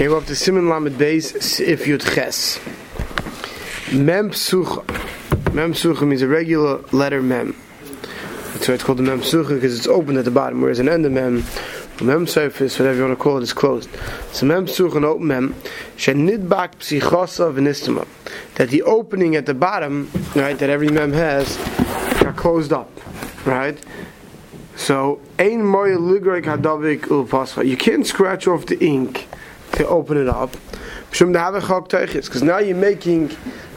Okay, we're up to Siman Lamed Beis, if Yud Ches. Mem Psucha. Mem Psucha means a regular letter Mem. That's why it's called the Mem Psucha, because it's open at the bottom, whereas an end of Mem, Mem surface, whatever you want to call it, is closed. So Mem Psucha, an open Mem, Shenidbak Psichosa V'nistama. That the opening at the bottom, right, that every Mem has, got closed up, right? So, Ein Moya Ligrek Hadavik Ulpascha. You can't scratch off the ink to open it up. Because now you're making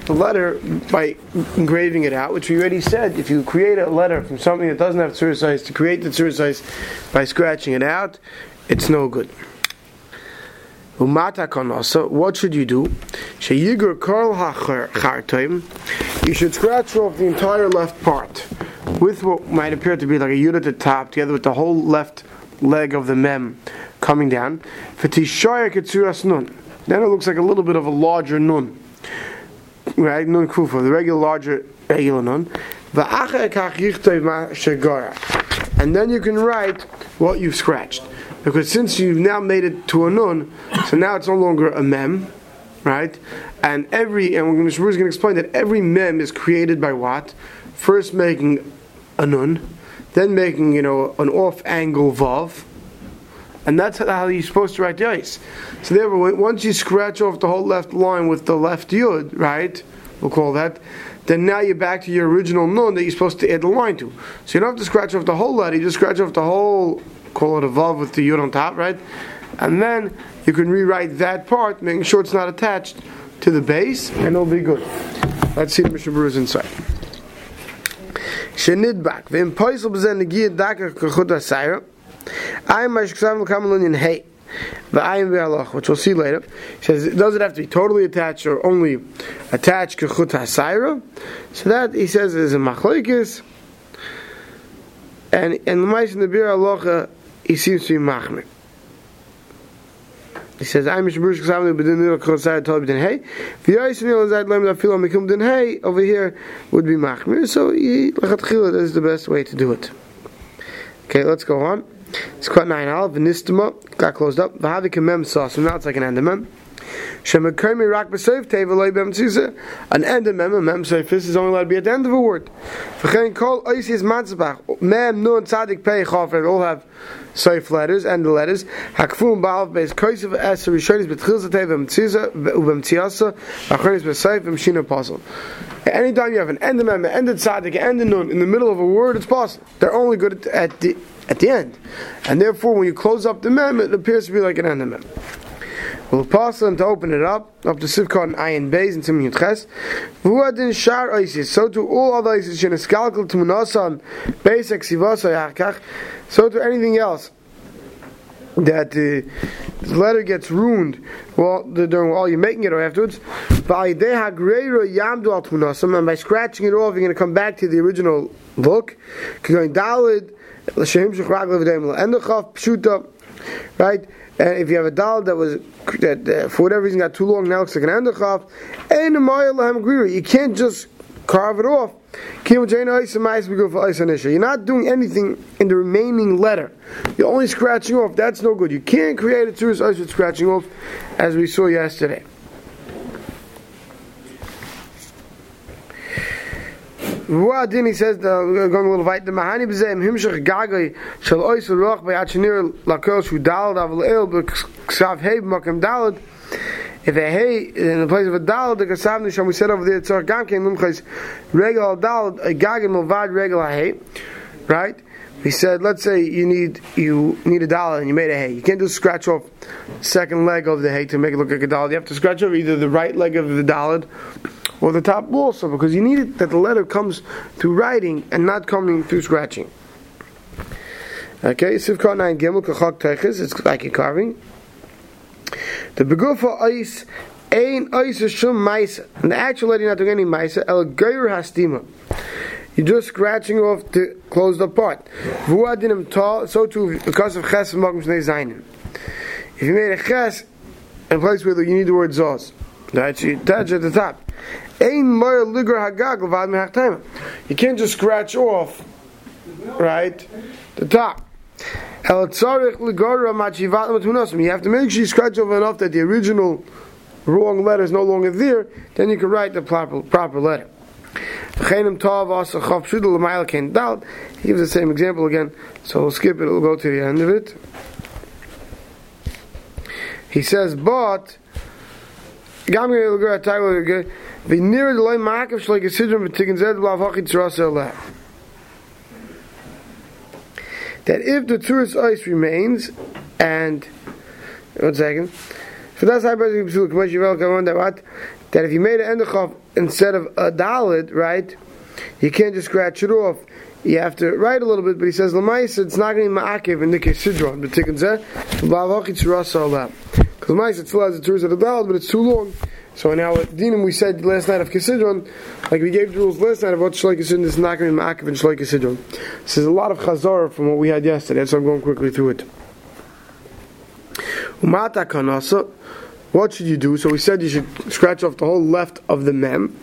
the letter by engraving it out, which we already said. If you create a letter from something that doesn't have size to create the size by scratching it out, it's no good. What should you do? You should scratch off the entire left part with what might appear to be like a unit at the top, together with the whole left leg of the mem coming down. Then it looks like a little bit of a larger nun. Right? Nun kufa, the regular larger regular nun. And then you can write what you've scratched. Because since you've now made it to a nun, so now it's no longer a mem, right? And every, and. Bruce going to explain that every mem is created by what? First making a nun, then making, you know, an off angle vav, and that's how you're supposed to write the ice. So therefore, once you scratch off the whole left line with the left yud, right? We'll call that. Then now you're back to your original nun that you're supposed to add the line to. So you don't have to scratch off the whole letter. You just scratch off the whole, call it a vav with the yud on top, right? And then you can rewrite that part, making sure it's not attached to the base, and it'll be good. Let's see the Berurah's inside. Shenidbak. V'im poisel b'zen negiyah daka kachut asayra. I am Mashksav Kamalunian Hey. The I am which we'll see later. Says, it does it have to be totally attached or only attached kechut hasaira? So that he says is a machlekes. And in the Ma'is in the Biur Halacha, he seems to be machmir. He says, I'm Mishbush Ksav B'din Nil Kosai Tol B'din Hey. V'yais Nil Zayt Lem Dafil Amikum B'din Hey over here would be machmir. So he Lachat is the best way to do it. Okay, let's go on. It's quite nine al v'nistama got closed up. V'havik mem sauce. So now it's like an endemem. Shemakremi rak b'seif teva loy. An endemem, a mem seifis is only allowed to be at the end of a word. V'chein kol oisis matzbach. Mem nun tzadik pei chafer all have seif letters and the letters. Hakfum ba'al beis koisav es rishonis b'tchilza teva mtziza u'bem tziyasa v'achronis b'seif v'mshina puzzle. Anytime you have an endemem, an ended tzadik, an ended nun in the middle of a word, it's possible. They're only good at the at the end. And therefore, when you close up the mem, it appears to be like an end of mem. We'll to open it up, up to Sivkot and Ayin Beis and Siman Yudches. Vuadin Shar Isis, so to all other Isis, Sheneskalkal to Munasan, Beis Exivasa Yakach, so to anything else that uh, the letter gets ruined. Well during while you're making it or afterwards and by scratching it off you're going to come back to the original dalid right? And if you have a dal that was that uh, for whatever reason got too long, now looks like an endochaf, And you can't just carve it off. You're not doing anything in the remaining letter. You're only scratching off. That's no good. You can't create a tzuris ice with scratching off, as we saw yesterday. Says, the, going a little the Mahani himshach shu dalad b'makem dalad if a hay in the place of a dalad the kasav nisham we said over there tzor gam kem lumchais regal dalad a gagin milvad regal hay right we said let's say you need you need a dollar and you made a hay you can't just scratch off second leg of the hay to make it look like a dollar you have to scratch off either the right leg of the dollar or the top also, because you need it that the letter comes through writing and not coming through scratching. Okay, Sivkot 9 Gimel Kachak Teches, it's like a carving. The Begufa Ice Ein Ice Shum Maisa. And the actual lady not doing any Maisa, El Geir Hastima. You're just scratching off the closed up part. Vuadinim Tal, so too because of Ches and Makim Shnei Zainim. If you made a Ches in place where you need the word Zos, that's you touch at the top. You can't just scratch off, right, the top. You have to make sure you scratch over enough that the original wrong letter is no longer there. Then you can write the proper proper letter. He gives the same example again, so we'll skip it. We'll go to the end of it. He says, but the nearer the line like a sidron b'tikin zed blav hachit tzrasa that if the tourist ice remains and one second for that's how that that if you made an endechof instead of a dalid right you can't just scratch it off. You have to write a little bit but he says lamais it's not going to be ma'akiv in the kesidron but tikkun zeh blav hachit tzrasa because lamais it still has the tourist of the dalid but it's too long so now at Dinim we said last night of Kisidron, like we gave the rules last night of what Shloik Kisidron is not going to be Ma'akiv and Shloik Kisidron. This is a lot of Chazar from what we had yesterday, so I'm going quickly through it. Umata Kanasa, what should you do? So we said you should scratch off the whole left of the mem.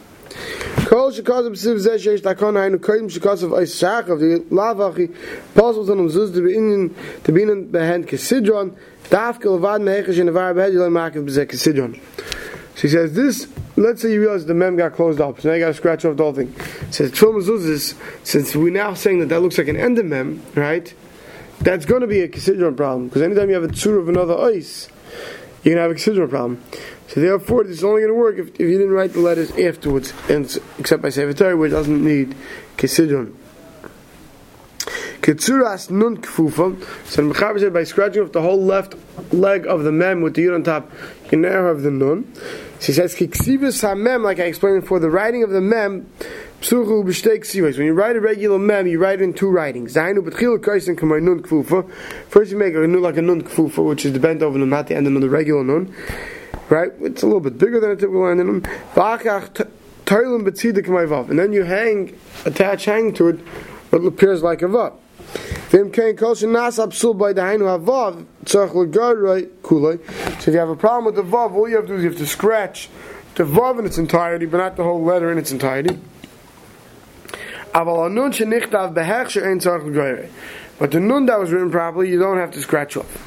Kol shekazim siv zeh sheish takon hainu koyim shekazav ois shach of the lavachi possible to them zuz to be in to be in behend kesidron daf kelvad mehechesh in the var behed yilay makiv bezeh kesidron she says this. Let's say you realize the mem got closed up, so now you got to scratch off the whole thing. Says Tfil since we're now saying that that looks like an endemem, right? That's going to be a considerable problem because anytime you have a tzur of another ice, you're going to have a considerable problem. So therefore, this is only going to work if, if you didn't write the letters afterwards, and except by Sefer it doesn't need considerable. Ketsuras nun kfufa. So the Mechaber said by scratching off the whole left leg of the mem with the yud on top, you now have the nun. She says kiksivus hamem, like I explained before, the writing of the mem. Psuchu b'shtei. When you write a regular mem, you write it in two writings. Zainu b'tchil kaisen kamay nun kfufa. First you make a nun like a nun kfufa, which is the bent over nun, not the end of the regular nun. Right? It's a little bit bigger than a typical end of nun. V'achach toilim b'tzidik vav. And then you hang, attach, hang to it what appears like a vav. So if you have a problem with the vav, all you have to do is you have to scratch the vav in its entirety, but not the whole letter in its entirety. Aval anun shenichtav behech she'ein tzarch legaray. But the nun that was written properly, you don't have to scratch off.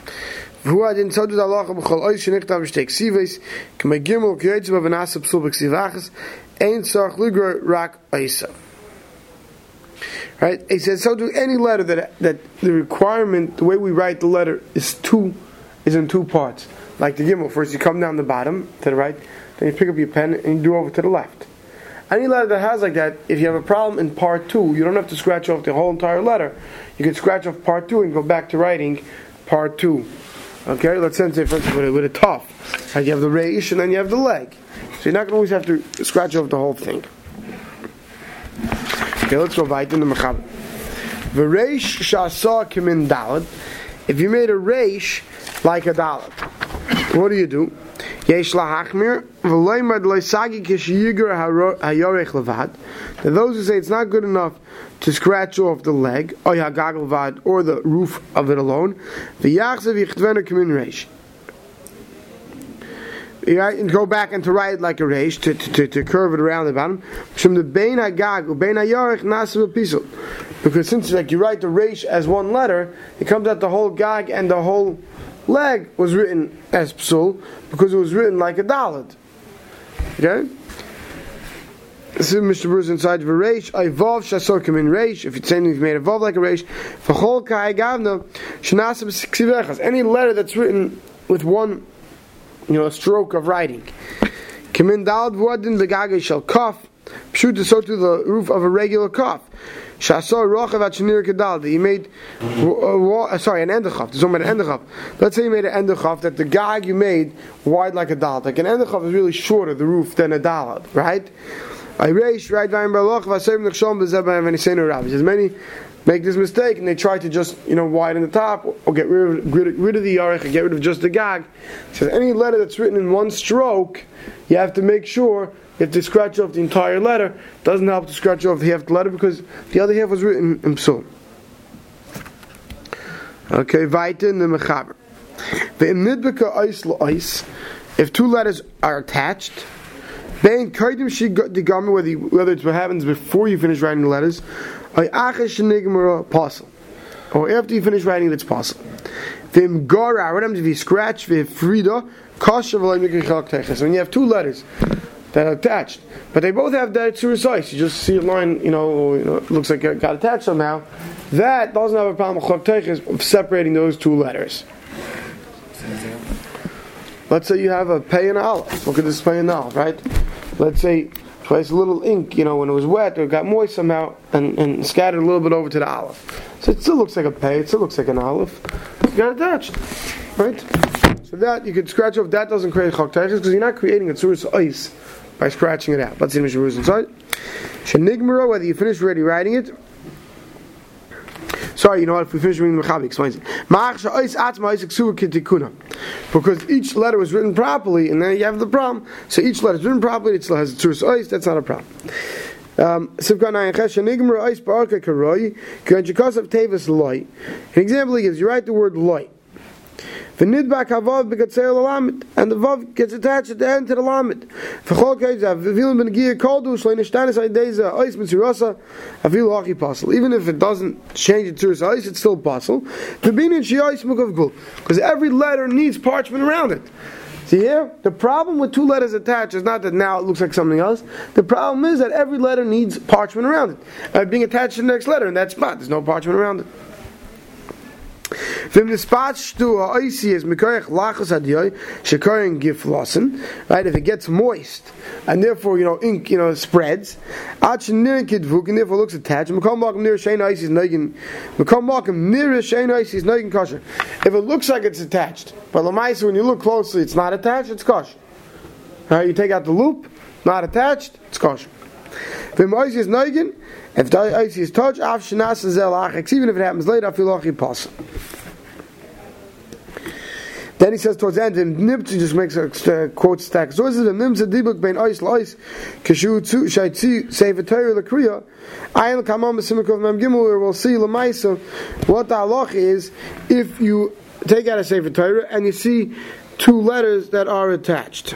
והוא הדין צודד הלכה בכל אוי שנכתב בשתי כסיבס, כמי גימל כיועצה בבנס הפסול בכסיבחס, אין צורך לגרור רק עיסה. Right? He says, so do any letter that that the requirement, the way we write the letter is two, is in two parts. Like the Gimel, first you come down the bottom to the right, then you pick up your pen and you do over to the left. Any letter that has like that, if you have a problem in part two, you don't have to scratch off the whole entire letter. You can scratch off part two and go back to writing part two. Okay, let's say for instance with a, with a. Right, you have the reish and then you have the leg. So you're not going to always have to scratch off the whole thing. Okay, let's go weiter in the Mechaber. V'reish shasa kimin dalad. If you made a reish like a dalad, what do you do? Yesh lahachmir v'leimad loisagi kishiyigur hayorech levad. Those who say it's not good enough to scratch off the leg, or the roof of it alone, v'yachzev yichtvenu kimin reish right, and go back and to write like a reish to, to, to, curve it around the bottom. From the bein hagag bein hayarich nasu because since like you write the reish as one letter, it comes out the whole gag and the whole leg was written as psul because it was written like a dalad. Okay. This is Mr. Bruce inside of a reish. I vav shasokim in reish. If it's you've made a vav like a reish, for whole kai gavna shenasib Any letter that's written with one you know, a stroke of writing. Kimin dalad shall cough. Pshut so to the roof of a regular cough. Shasor rochav at kedal. He made, uh, sorry, an endechaf. There's only an. Let's say you made an endechaf that the gag you made wide like a dalad. Like an endechaf is really shorter the roof than a dalad, right? I raise right vayin barloch v'asayim nechshom b'zebah v'nisenu rav. As many make this mistake and they try to just you know widen the top or get rid of, rid, rid of the yarech and get rid of just the gag. So any letter that's written in one stroke, you have to make sure you have to scratch off the entire letter. Doesn't help to scratch off the half the letter because the other half was written in psul. Okay, weiter in the mechaber. If two letters are attached, then whether it's what happens before you finish writing the letters, apostle. or after you finish writing it, it's possible. Vim Gora, what happens if you scratch Frida, Kasha when you have two letters that are attached, but they both have that two size, you just see a line, you know, you know looks like it got attached somehow. That doesn't have a problem of separating those two letters. Let's say you have a pay and a aleph. Look at this pay and aleph, right? Let's say place a little ink, you know, when it was wet or it got moist somehow, and, and scattered a little bit over to the olive. So it still looks like a pay, it still looks like an olive. You got attached, right? So that you could scratch off. That doesn't create chok because you're not creating a tzuris ice by scratching it out. Let's see the Mishnah inside. Shenigmara, whether you finish already writing it Sorry, you know what? If we finish reading the Mechaber, explains it. Because each letter was written properly, and then you have the problem. So each letter is written properly, it still has a tzuris ois, that's not a problem. Um, An example he gives, you write the word light. Havav and the vav gets attached at the end to the lamid. V'chol keizav v'vilim ben giyah koldu shlein ishtanis ois avilu hachi. Even if it doesn't change it to its ois, it's still pasul. V'binin shi ois mukav gul. Because every letter needs parchment around it. See here? The problem with two letters attached is not that now it looks like something else. The problem is that every letter needs parchment around it. Uh, being attached to the next letter in that spot, there's no parchment around it. Vim dispatch to a oisi is mikoyach lachos adiyoy shekoyin giflossen. Right, if it gets moist and therefore you know ink you know spreads. Ach nirkid vuk and therefore looks attached. Mekom makim near shein oisi is noigin. Mekom makim near shein oisi is noigin kosher. If it looks like it's attached, but lamaisa when you look closely, it's not attached. It's kosher. Right, you take out the loop, not attached. It's kosher. Vim oisi is noigin. If the ice is touched, af shenas even if it happens later, I feel like pass. Then he says towards the end, and Nibtzi just makes a quote stack. So is the a Nimza Dibuk Ben Ois Lois, Kashu Shaitzi Sefer Torah Lakriya, Ayin Kamam Besimikov Mem Gimel, where we'll see Lamaisa what the halach is if you take out a Sefer Torah and you see two letters that are attached.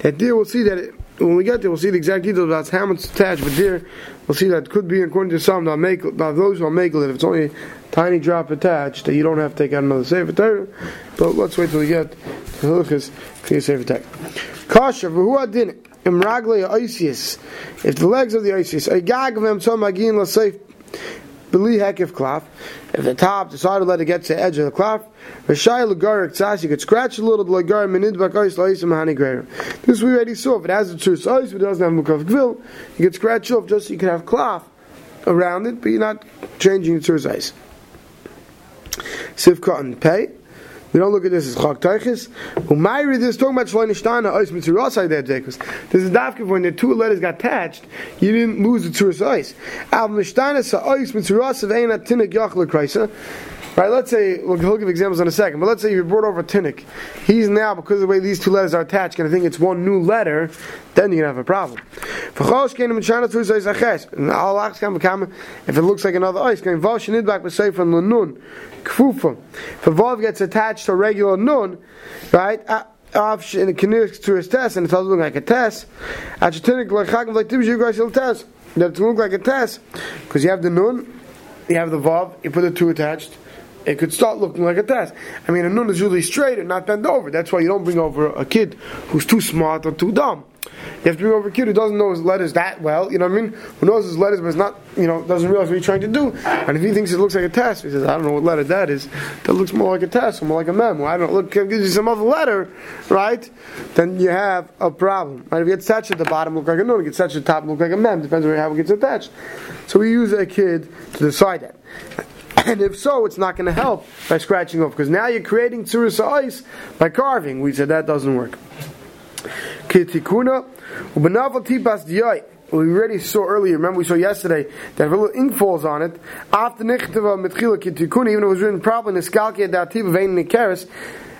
That there we'll see that it, when we get there, we'll see the exact details about how much attached. But there, we'll see that could be according to some that make by those who make it. If it's only a tiny drop attached, that you don't have to take out another sefer Torah. But let's wait till we get to Hilchis Kriya Sefer Torah. Kasha v'hu adin imragle oisius. If the legs of the oisius, a gag of them some agin la safe Beli hekif klaf. If the top, decided to the letter gets to the edge of the klaf, Rashai Lagar Ksas, you could scratch a little bit Lagar Minid Bakais Laisim Hani Greer. This we already saw. If it has a true size, but it doesn't have Mukav Gvil, you could scratch off just so you can have klaf around it, but you're not changing the true size. Sivka and Pei. We don't look at this as chak teiches. Umayri, this talking about shloin ishtana ois mitzurasai there because this is dafka when the two letters got attached, you didn't lose the tzuras ois. Al mishtana sa ois mitzurasai vein at tinik yachla kraisa. Right, let's say, we'll, give examples in a second, but let's say you brought over tinnik. He's now, because of the way these two letters are attached, going to think it's one new letter, then you're going to have a problem. If it looks like another ice. If a vav gets attached to a regular nun, right, off in connects to his test, and it doesn't look like a test, at tinnik like you guys test. That look like a test, because you have the nun, you have the vav, you put the two attached, it could start looking like a test. I mean, a nun is usually straight and not bent over. That's why you don't bring over a kid who's too smart or too dumb. You have to bring over a kid who doesn't know his letters that well, you know what I mean? Who knows his letters but is not, you know, doesn't realize what he's trying to do. And if he thinks it looks like a test, he says, I don't know what letter that is. That looks more like a test, more like a mem. I don't know, look, gives you some other letter, right? Then you have a problem. Right? If it gets attached at the bottom, look like a nun. If it gets attached at the top, look like a mem. Depends on how it gets attached. So we use a kid to decide that. And if so, it's not going to help by scratching off because now you're creating tsurus ice by carving. We said that doesn't work. Kitikuna, ubenaval. We already saw earlier, remember we saw yesterday, that if a little ink falls on it, after nichtava mitchila kitikuna, even if it was written properly in the skalkia dativa vein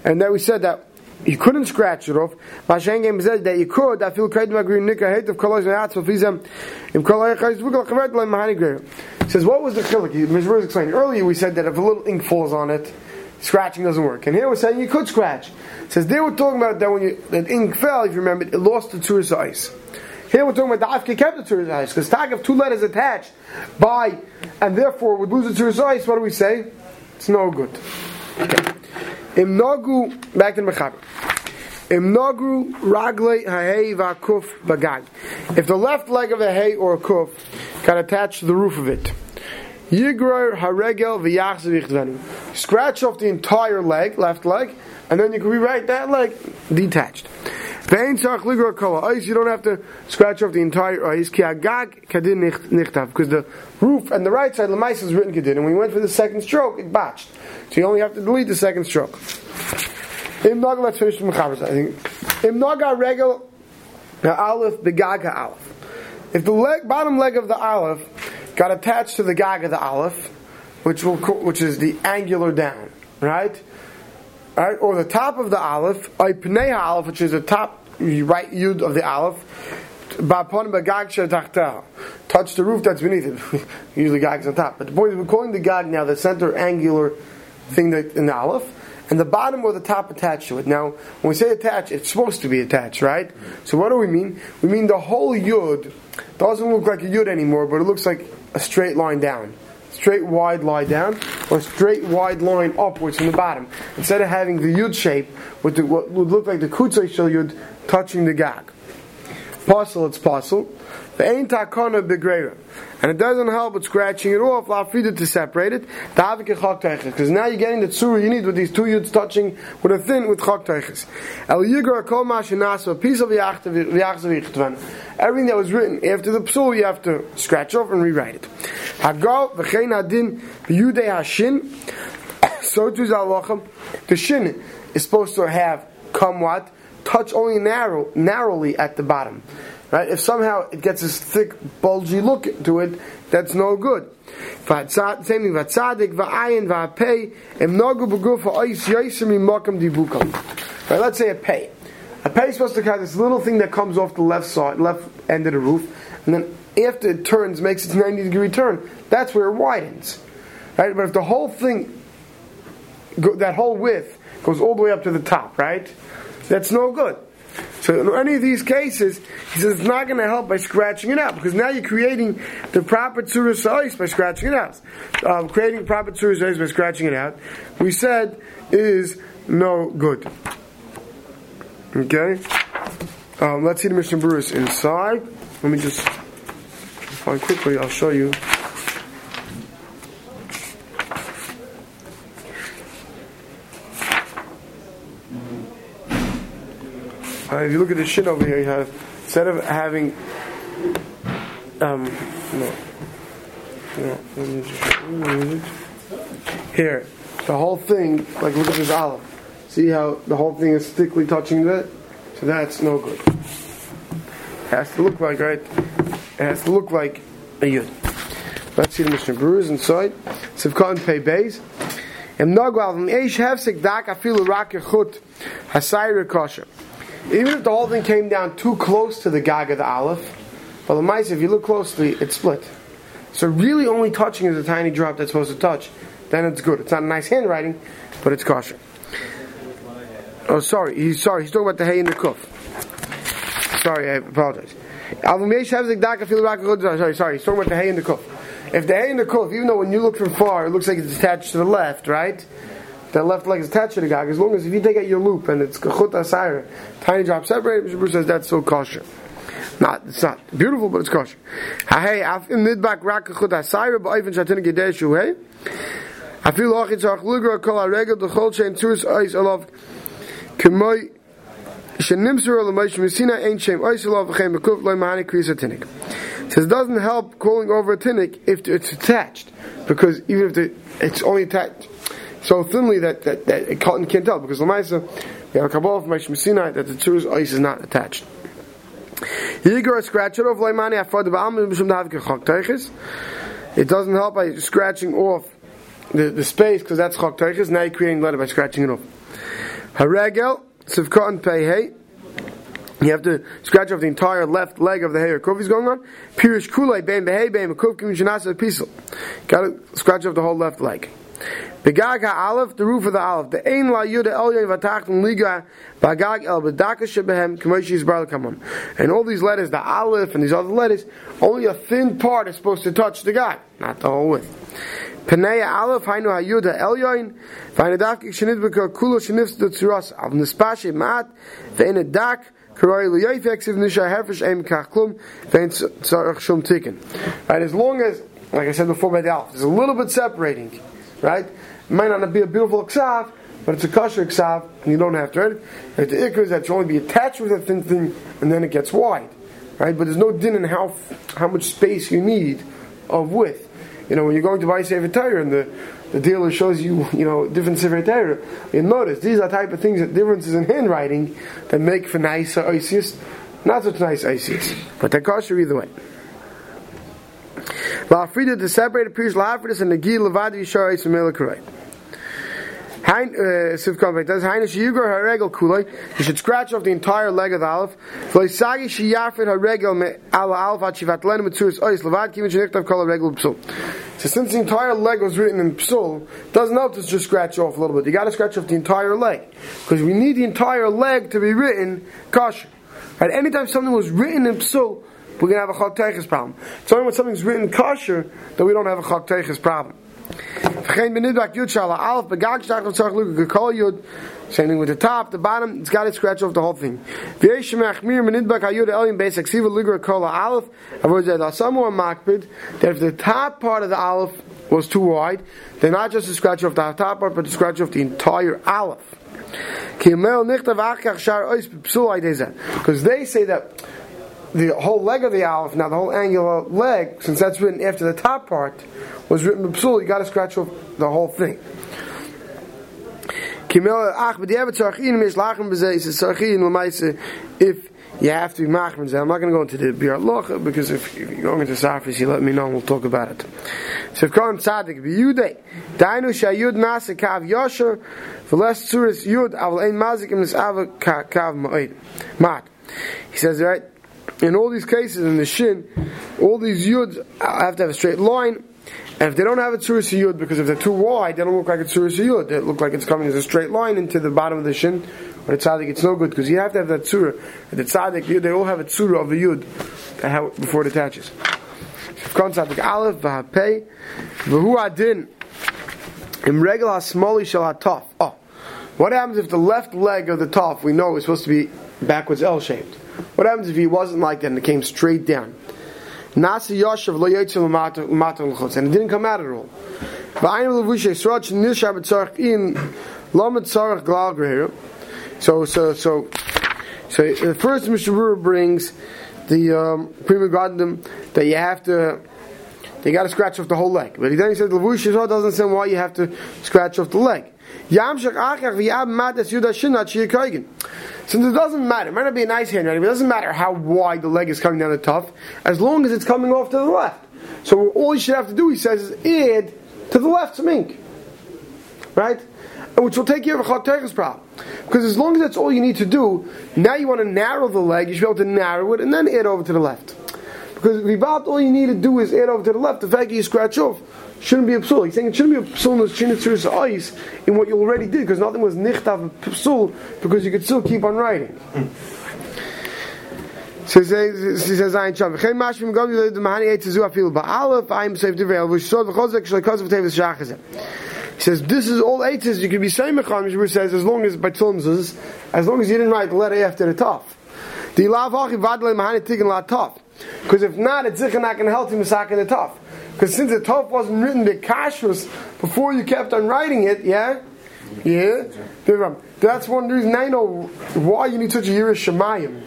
and then we said that you couldn't scratch it off. Mashen said that you could. I feel kredim agree nika hate of kolos v'atzma fizem im kolay chayz v'gal chavet leim mahani greir. Says what was the chilik? Mishmur is explaining earlier. We said that if a little ink falls on it, scratching doesn't work. And here we're saying you could scratch. Says they were talking about that when you, that ink fell, if you remember, it lost the tzuris ice. Here we're talking about the afke kept the tzuris ice because tag of two letters attached by and therefore would lose the tzuris ice. What do we say? It's no good. Okay. Im nagu back to the mechaber. Im nagu ragle hahei v'akuf bagag. If the left leg of a hay or a kuf got attached to the roof of it, yigror haregel v'yachzav Scratch off the entire leg, left leg, and then you can rewrite that leg detached. You don't have to scratch off the entire ice. Because the roof and the right side, Lamais is written kedin. And when we went for the second stroke, it botched. So you only have to delete the second stroke. Im naga, let's finish the mechaber. I think. Im naga regel aleph aleph. If the leg, bottom leg of the aleph got attached to the gag of the aleph, which will, which is the angular down, right? Right? Or the top of the aleph, a pnei aleph, which is the top right yud of the aleph, touch the roof that's beneath it. Usually gag's on top. But the point is, we're calling the gag now the center angular thing that in the aleph, and the bottom or the top attached to it. Now, when we say attached, it's supposed to be attached, right? So what do we mean? We mean the whole yud doesn't look like a yud anymore, but it looks like a straight line down straight wide line down or straight wide line upwards from the bottom. Instead of having the yud shape with the, what would look like the kutzay shel yud touching the gag. Puzzle, it's puzzle. And it doesn't help with scratching it off, lafida to separate it. Because now you're getting the tsura you need with these two yuds touching with a thin with chok El yigra kol a piece of Everything that was written after the psul, you have to scratch off and rewrite it. Hagal v'chein adin b'yudei hashin. So too zalochem. The shin is supposed to have come what? Touch only narrow, narrowly at the bottom. Right? If somehow it gets this thick, bulgy look to it, that's no good. Same thing. Right, let's say a pay. A pay is supposed to have this little thing that comes off the left side, left end of the roof, and then after it turns, makes its 90 degree turn. That's where it widens. Right? But if the whole thing, that whole width, goes all the way up to the top, right? That's no good. So in any of these cases, he says it's not going to help by scratching it out because now you're creating the proper tzura size by scratching it out. Um, creating proper tzura size by scratching it out, we said is no good. Okay, um, let's see the Mishnah Berurah inside. Let me just find quickly. I'll show you. Uh, if you look at the shit over here, you have instead of having um no, no here the whole thing like look at this olive. See how the whole thing is thickly touching that? So that's no good. It has to look like right. It has to look like a yud. Let's see the Mishnah Berurah inside. Sivkot pay bays. Em nagwal from eish hefsik dak afilu rak yechut hasayir kosher. Even if the whole thing came down too close to the gag of the aleph, but the mice, if you look closely, it's split. So really only touching is a tiny drop that's supposed to touch, then it's good. It's not a nice handwriting, but it's kosher. Oh, sorry. He's sorry. He's talking about the hay in the kuf. Sorry, I apologize. Sorry, sorry. He's talking about the hay in the kuf. If the hay in the kuf, even though when you look from far, it looks like it's attached to the left, right? That left leg is attached to the gag, as long as if you take out your loop and it's kachut asayra, tiny drop separated, Mr. Bruce says that's still kosher. Not, it's not beautiful, but it's kosher. Hey, rak kachut asayra, ba'ofen shatin gedei shuhei. Afil och itzach lugra kol ha-regel d'chol shein tzuris ois alav k'moi shenimsur bekuf loy mahani. Says it doesn't help calling over a tinnik if it's attached, because even if the, it's only attached so thinly that, that, that it can't, can't tell because Lamaisa, we have a Kabbalah from Meshim Sinai that the Tzur's ice is not attached. It doesn't help by scratching off the, the space because that's Chok Teiches. Now you're creating letter by scratching it off. Haragel Sivkot Pei you have to scratch off the entire left leg of the hair. Kuf is going on. Pirish kulay bein behei bein mekuf kim shenasa pisel. Got to scratch off the whole left leg. Begag ha'alef, the roof of the aleph. The ein la yuda el yoy v'tachton liga bagag el bedaka shebehem k'moishi yisbar l'kamon. And all these letters, the aleph and these other letters, only a thin part is supposed to touch the guy, not the whole width. Penei aleph hainu ha'yuda el yoyin v'hainu dafkik shenit b'ka kulo shenifs the tzuras av nispashe mat v'ein a dak Right, as long as, like I said before by the alpha, there's a little bit separating, right? It might not be a beautiful ksav, but it's a kosher ksav, and you don't have to, right? The ikr is that should only be attached with a thin thing, and then it gets wide, right? But there's no din in how how much space you need of width. You know, when you're going to buy Sefer Torah and the, the dealer shows you, you know, different Sefer you notice these are type of things that differences in handwriting that make for nicer ICS, not such nice ICS, but they're kosher either way. La'afrida to separate appears la'afridus and the gi levadi yishar eis v'mela Hein, uh, does. You should scratch off the entire leg of the Aleph. Haregel Ala Mitzuris Ois Levad Kol Psul. So since the entire leg was written in Psul, doesn't help to just scratch off a little bit. You got to scratch off the entire leg because we need the entire leg to be written kosher. Right? Anytime something was written in Psul, we're going to have a Chak problem. It's only when something's written kosher that we don't have a Chak problem. Same thing with the top, the bottom, it's got to scratch off the whole thing. That if the top part of the aleph was too wide, then not just to scratch off the top part, but to scratch off the entire aleph. Because they say that the whole leg of the aleph, now the whole angular leg, since that's written after the top part, was written b'psul, you got to scratch off the whole thing. If you have to be machman, I'm not going to go into the biur halacha because if you're going into safris, you let me know and we'll talk about it. So if Kohen Tzadik b'yudei, dainu shayud nasa kav yosher, v'les tzuris yud, avol ein mazik im nisava kav ma'id. Mat. He says, right, in all these cases in the shin, all these yuds have to have a straight line, and if they don't have a tzuris yud, because if they're too wide, they don't look like a tzuris yud. They look like it's coming as a straight line into the bottom of the shin. Or the tzaddik, it's no good because you have to have that tzura. The tzaddik, they all have a tzura of the yud uh, before it attaches. Kon tzaddik aleph v'hapei v'hu adin im regel ha-smoli shel ha-tof. Oh, what happens if the left leg of the tof we know is supposed to be backwards L-shaped? What happens if he wasn't like that and it came straight down? Nasi Yoshev lo yotzel l'mata l'chutz, and it didn't come out at all. V'ayim in glal. So, so, so, so the first Mishnah Berurah brings the um, prima grandim that you have to you got to scratch off the whole leg. But then he Lavush Yisrael doesn't say why you have to scratch off the leg. Since it doesn't matter, it might not be a nice handwriting, but it doesn't matter how wide the leg is coming down the tuft, as long as it's coming off to the left. So all you should have to do, he says, is add to the left some ink. Right? Which will take care of a Chot problem. Because as long as that's all you need to do, now you want to narrow the leg, you should be able to narrow it and then add over to the left. Because Rivat, all you need to do is add over to the left. The fact you scratch off shouldn't be a psul. He's saying it shouldn't be a psul in the Shinitzur's eyes in what you already did, because nothing was nichtav psul, because you could still keep on writing. So he says, tevis shachazeh. He says, this is all eights you can be saying mecham, says, as long as by tzunzas, as long as you didn't write the letter after the taf. The. Because if not, it's to help you masak in the taf. Because since the taf wasn't written the kashrus before you kept on writing it, yeah? Yeah? That's one reason I know why you need such a Yirish Shemayim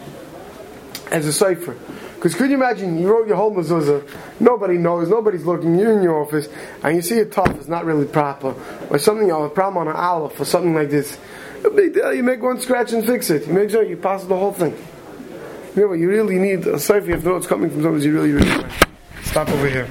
as a cipher. Because could you imagine you wrote your whole mezuzah, nobody knows, nobody's looking, you're in your office, and you see a taf is not really proper, or something, or a problem on an aleph, or something like this. Big deal, you make one scratch and fix it. You make sure you pass the whole thing. You know, what? you really need a cipher if you know it's coming from somebody you really, really Stop over here.